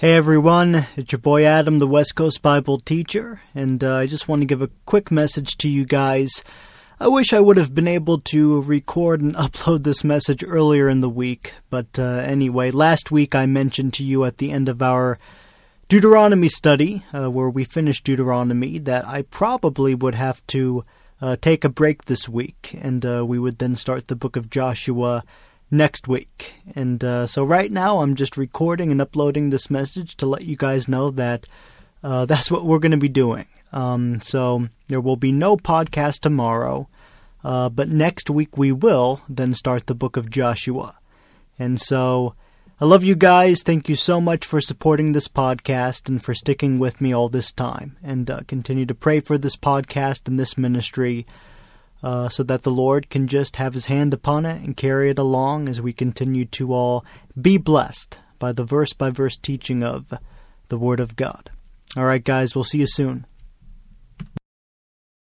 Hey everyone, it's your boy Adam, the West Coast Bible teacher, and uh, I just want to give a quick message to you guys. I wish I would have been able to record and upload this message earlier in the week, but uh, anyway, last week I mentioned to you at the end of our Deuteronomy study, uh, where we finished Deuteronomy, that I probably would have to uh, take a break this week, and uh, we would then start the book of Joshua next week. And uh, so right now I'm just recording and uploading this message to let you guys know that uh, that's what we're going to be doing. Um, so there will be no podcast tomorrow, uh, but next week we will then start the book of Joshua. And so I love you guys. Thank you so much for supporting this podcast and for sticking with me all this time. And uh, continue to pray for this podcast and this ministry uh, so that the Lord can just have his hand upon it and carry it along as we continue to all be blessed by the verse by verse teaching of the Word of God. All right, guys, we'll see you soon.